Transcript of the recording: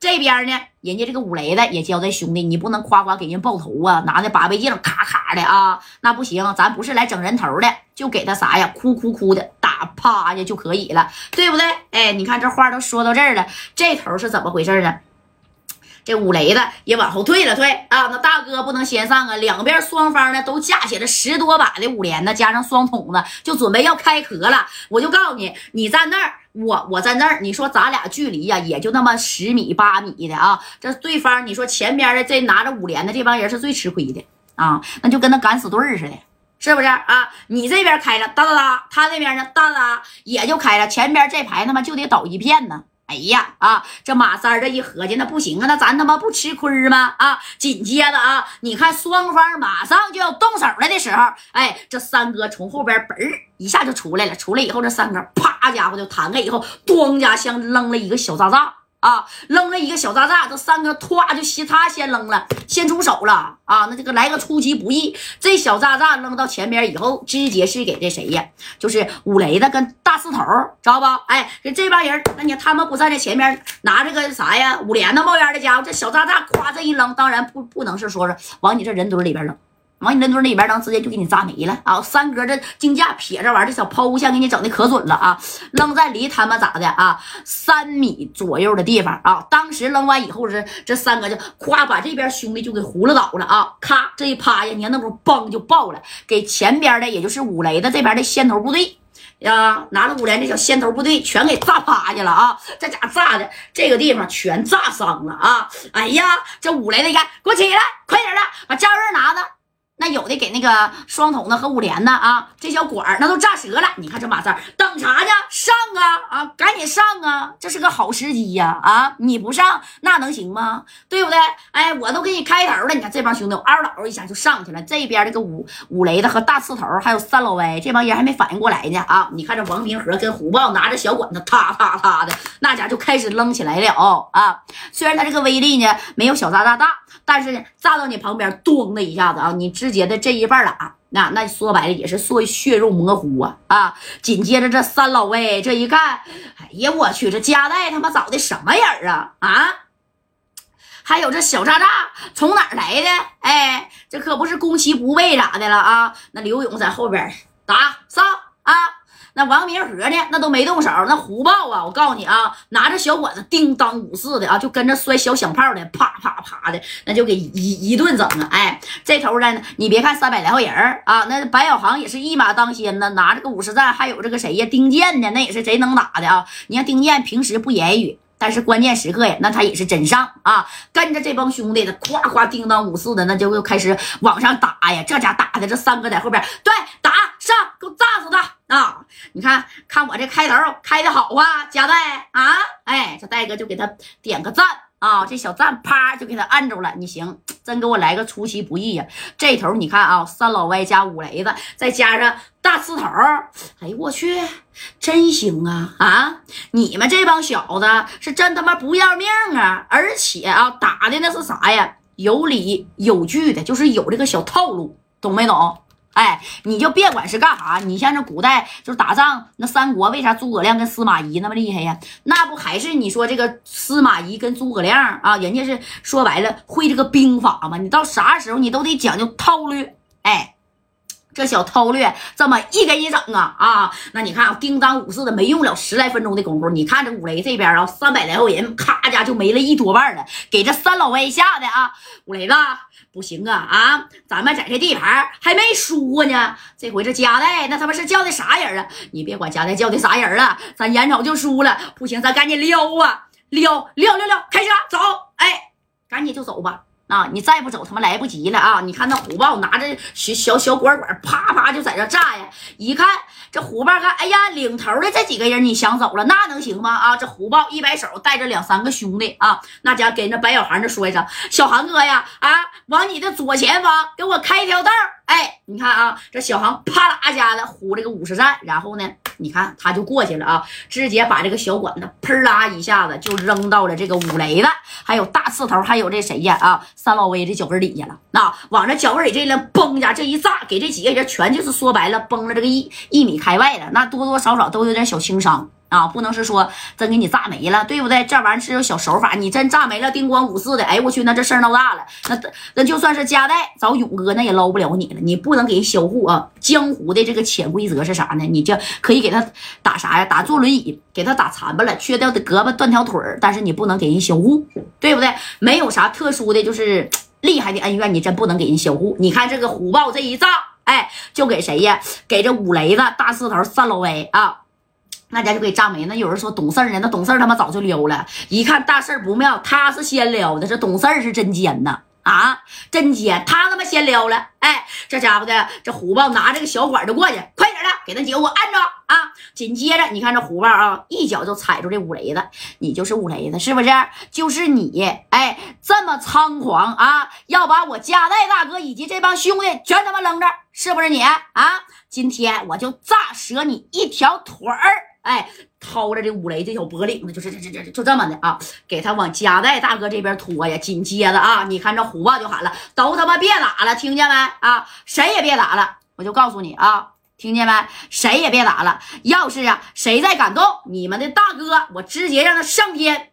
这边呢，人家这个五雷子也交代兄弟，你不能夸夸给人爆头啊，拿那八倍镜咔咔的啊，那不行，咱不是来整人头的，就给他啥呀，哭哭哭的打趴下就可以了，对不对？哎，你看这话都说到这儿了，这头是怎么回事呢？这五雷子也往后退了退啊，那大哥不能先上啊！两边双方呢都架起了十多把的五连呢，加上双筒子，就准备要开壳了。我就告诉你，你站那儿，我我在那儿，你说咱俩距离呀，也就那么十米八米的啊。这对方你说前边的这拿着五连的这帮人是最吃亏的啊，那就跟那敢死队似的，是不是啊？你这边开了哒哒哒，他那边呢哒哒也就开了，前边这排他妈就得倒一片呢。哎呀啊！这马三这一合计，那不行啊，那咱他妈不吃亏吗？啊！紧接着啊，你看双方马上就要动手了的时候，哎，这三哥从后边嘣一下就出来了。出来以后，这三哥啪家伙就弹开以后，咣家像扔了一个小炸炸。啊，扔了一个小炸炸，这三哥唰就先他先扔了，先出手了啊！那这个来个出其不意，这小炸炸扔到前边以后，直接是给这谁呀？就是五雷子跟大四头，知道不？哎，这这帮人，那你他们不站在前面拿着个啥呀？五连子冒烟的家伙，这小炸炸咵这一扔，当然不不能是说是往你这人堆里边扔。往你那堆里边扔，直接就给你炸没了啊！三哥这竞价撇这玩意儿，这小抛物线给你整的可准了啊！扔在离他们咋的啊？三米左右的地方啊！当时扔完以后，是这三哥就咵把这边兄弟就给糊了倒了啊！咔，这一趴下，你看那不嘣就爆了，给前边的也就是五雷的这边的先头部队呀，拿着五连这小先头部队全给炸趴下了啊！这家炸的这个地方全炸伤了啊！哎呀，这五雷的，你看，给我起来，快点的，把加油拿着。那有的给那个双筒子和五连的啊，这小管儿那都炸折了。你看这马三等啥呢？上啊啊，赶紧上啊！这是个好时机呀啊！你不上那能行吗？对不对？哎，我都给你开头了。你看这帮兄弟嗷嗷一下就上去了。这边这个五五雷子和大刺头还有三老歪这帮人还没反应过来呢啊！你看这王明和跟虎豹拿着小管子，啪啪啪的那家就开始扔起来了啊！虽然他这个威力呢没有小扎扎大，但是呢炸到你旁边，咚的一下子啊，你知。直接的这一半了啊那那说白了也是说血肉模糊啊啊！紧接着这三老魏这一看，哎呀我去，这夹带他妈找的什么人啊啊！还有这小渣渣从哪儿来的？哎，这可不是攻其不备咋的了啊？那刘勇在后边打上啊！那王明和呢？那都没动手。那虎豹啊，我告诉你啊，拿着小管子叮当五四的啊，就跟着摔小响炮的，啪啪啪的，那就给一一顿整啊！哎，这头呢，你别看三百来号人啊，那白小航也是一马当先呢，拿着个五十战，还有这个谁呀，丁健呢，那也是贼能打的啊！你看丁健平时不言语，但是关键时刻呀，那他也是真上啊，跟着这帮兄弟的夸夸叮当五四的，那就又开始往上打呀！这家打的这三哥在后边，对，打上，给我炸死他！啊，你看看我这开头开的好啊，加代啊，哎，这戴哥就给他点个赞啊，这小赞啪就给他按住了。你行，真给我来个出其不意呀！这头你看啊，三老歪加五雷子，再加上大刺头，哎我去，真行啊啊！你们这帮小子是真他妈不要命啊！而且啊，打的那是啥呀？有理有据的，就是有这个小套路，懂没懂？哎，你就别管是干啥，你像这古代就是打仗，那三国为啥诸葛亮跟司马懿那么厉害呀？那不还是你说这个司马懿跟诸葛亮啊？人家是说白了会这个兵法吗？你到啥时候你都得讲究韬略。哎，这小韬略这么一给你整啊啊！那你看啊，叮当五四的没用了十来分钟的功夫，你看这五雷这边啊，三百来号人，咔家就没了一多半了，给这三老外吓的啊，五雷子。不行啊啊！咱们在这地盘还没输过呢，这回这家代那他妈是叫的啥人啊？你别管家代叫的啥人了，咱眼瞅就输了，不行，咱赶紧撩啊撩撩撩撩，开车走！哎，赶紧就走吧。啊！你再不走，他妈来不及了啊！你看那虎豹拿着小小小管管，啪啪就在这炸呀！一看这虎豹看，哎呀，领头的这几个人你想走了，那能行吗？啊！这虎豹一摆手，带着两三个兄弟啊，那家跟着白小航这说一声：“小航哥呀，啊，往你的左前方给我开一条道。”哎，你看啊，这小航啪啦家的呼了个五十战，然后呢，你看他就过去了啊，直接把这个小管子喷啦一下子就扔到了这个五雷子，还有大刺头，还有这谁呀啊，三老威这脚跟底下了，那往这脚跟里这一嘣一下这一炸，给这几个人全就是说白了崩了这个一一米开外了，那多多少少都有点小轻伤。啊，不能是说真给你炸没了，对不对？这玩意儿是有小手法，你真炸没了，叮咣五四的，哎我去，那这事儿闹大了，那那就算是加代找勇哥，那也捞不了你了。你不能给人销户啊！江湖的这个潜规则是啥呢？你就可以给他打啥呀？打坐轮椅，给他打残巴了，缺掉的胳膊断条腿儿，但是你不能给人销户，对不对？没有啥特殊的就是厉害的恩怨，你真不能给人销户。你看这个虎豹这一炸，哎，就给谁呀？给这五雷子、大四头、三老威啊！那家就给炸没。那有人说懂事呢，那懂事他妈早就撩了。一看大事不妙，他是先撩的，这懂事是真奸呐啊，真奸！他他妈先撩了。哎，这家伙的这虎豹拿这个小管就过去，快点的给他几个我按着啊！紧接着你看这虎豹啊，一脚就踩住这五雷子，你就是五雷子是不是？就是你，哎，这么猖狂啊，要把我家代大哥以及这帮兄弟全他妈扔这，是不是你啊？今天我就炸折你一条腿儿！哎，掏着这五雷这小脖领子，就是这这这就这么的啊，给他往夹带大哥这边拖呀。紧接着啊，你看这虎豹就喊了，都他妈别打了，听见没啊？谁也别打了，我就告诉你啊，听见没？谁也别打了。要是啊，谁再敢动你们的大哥，我直接让他上天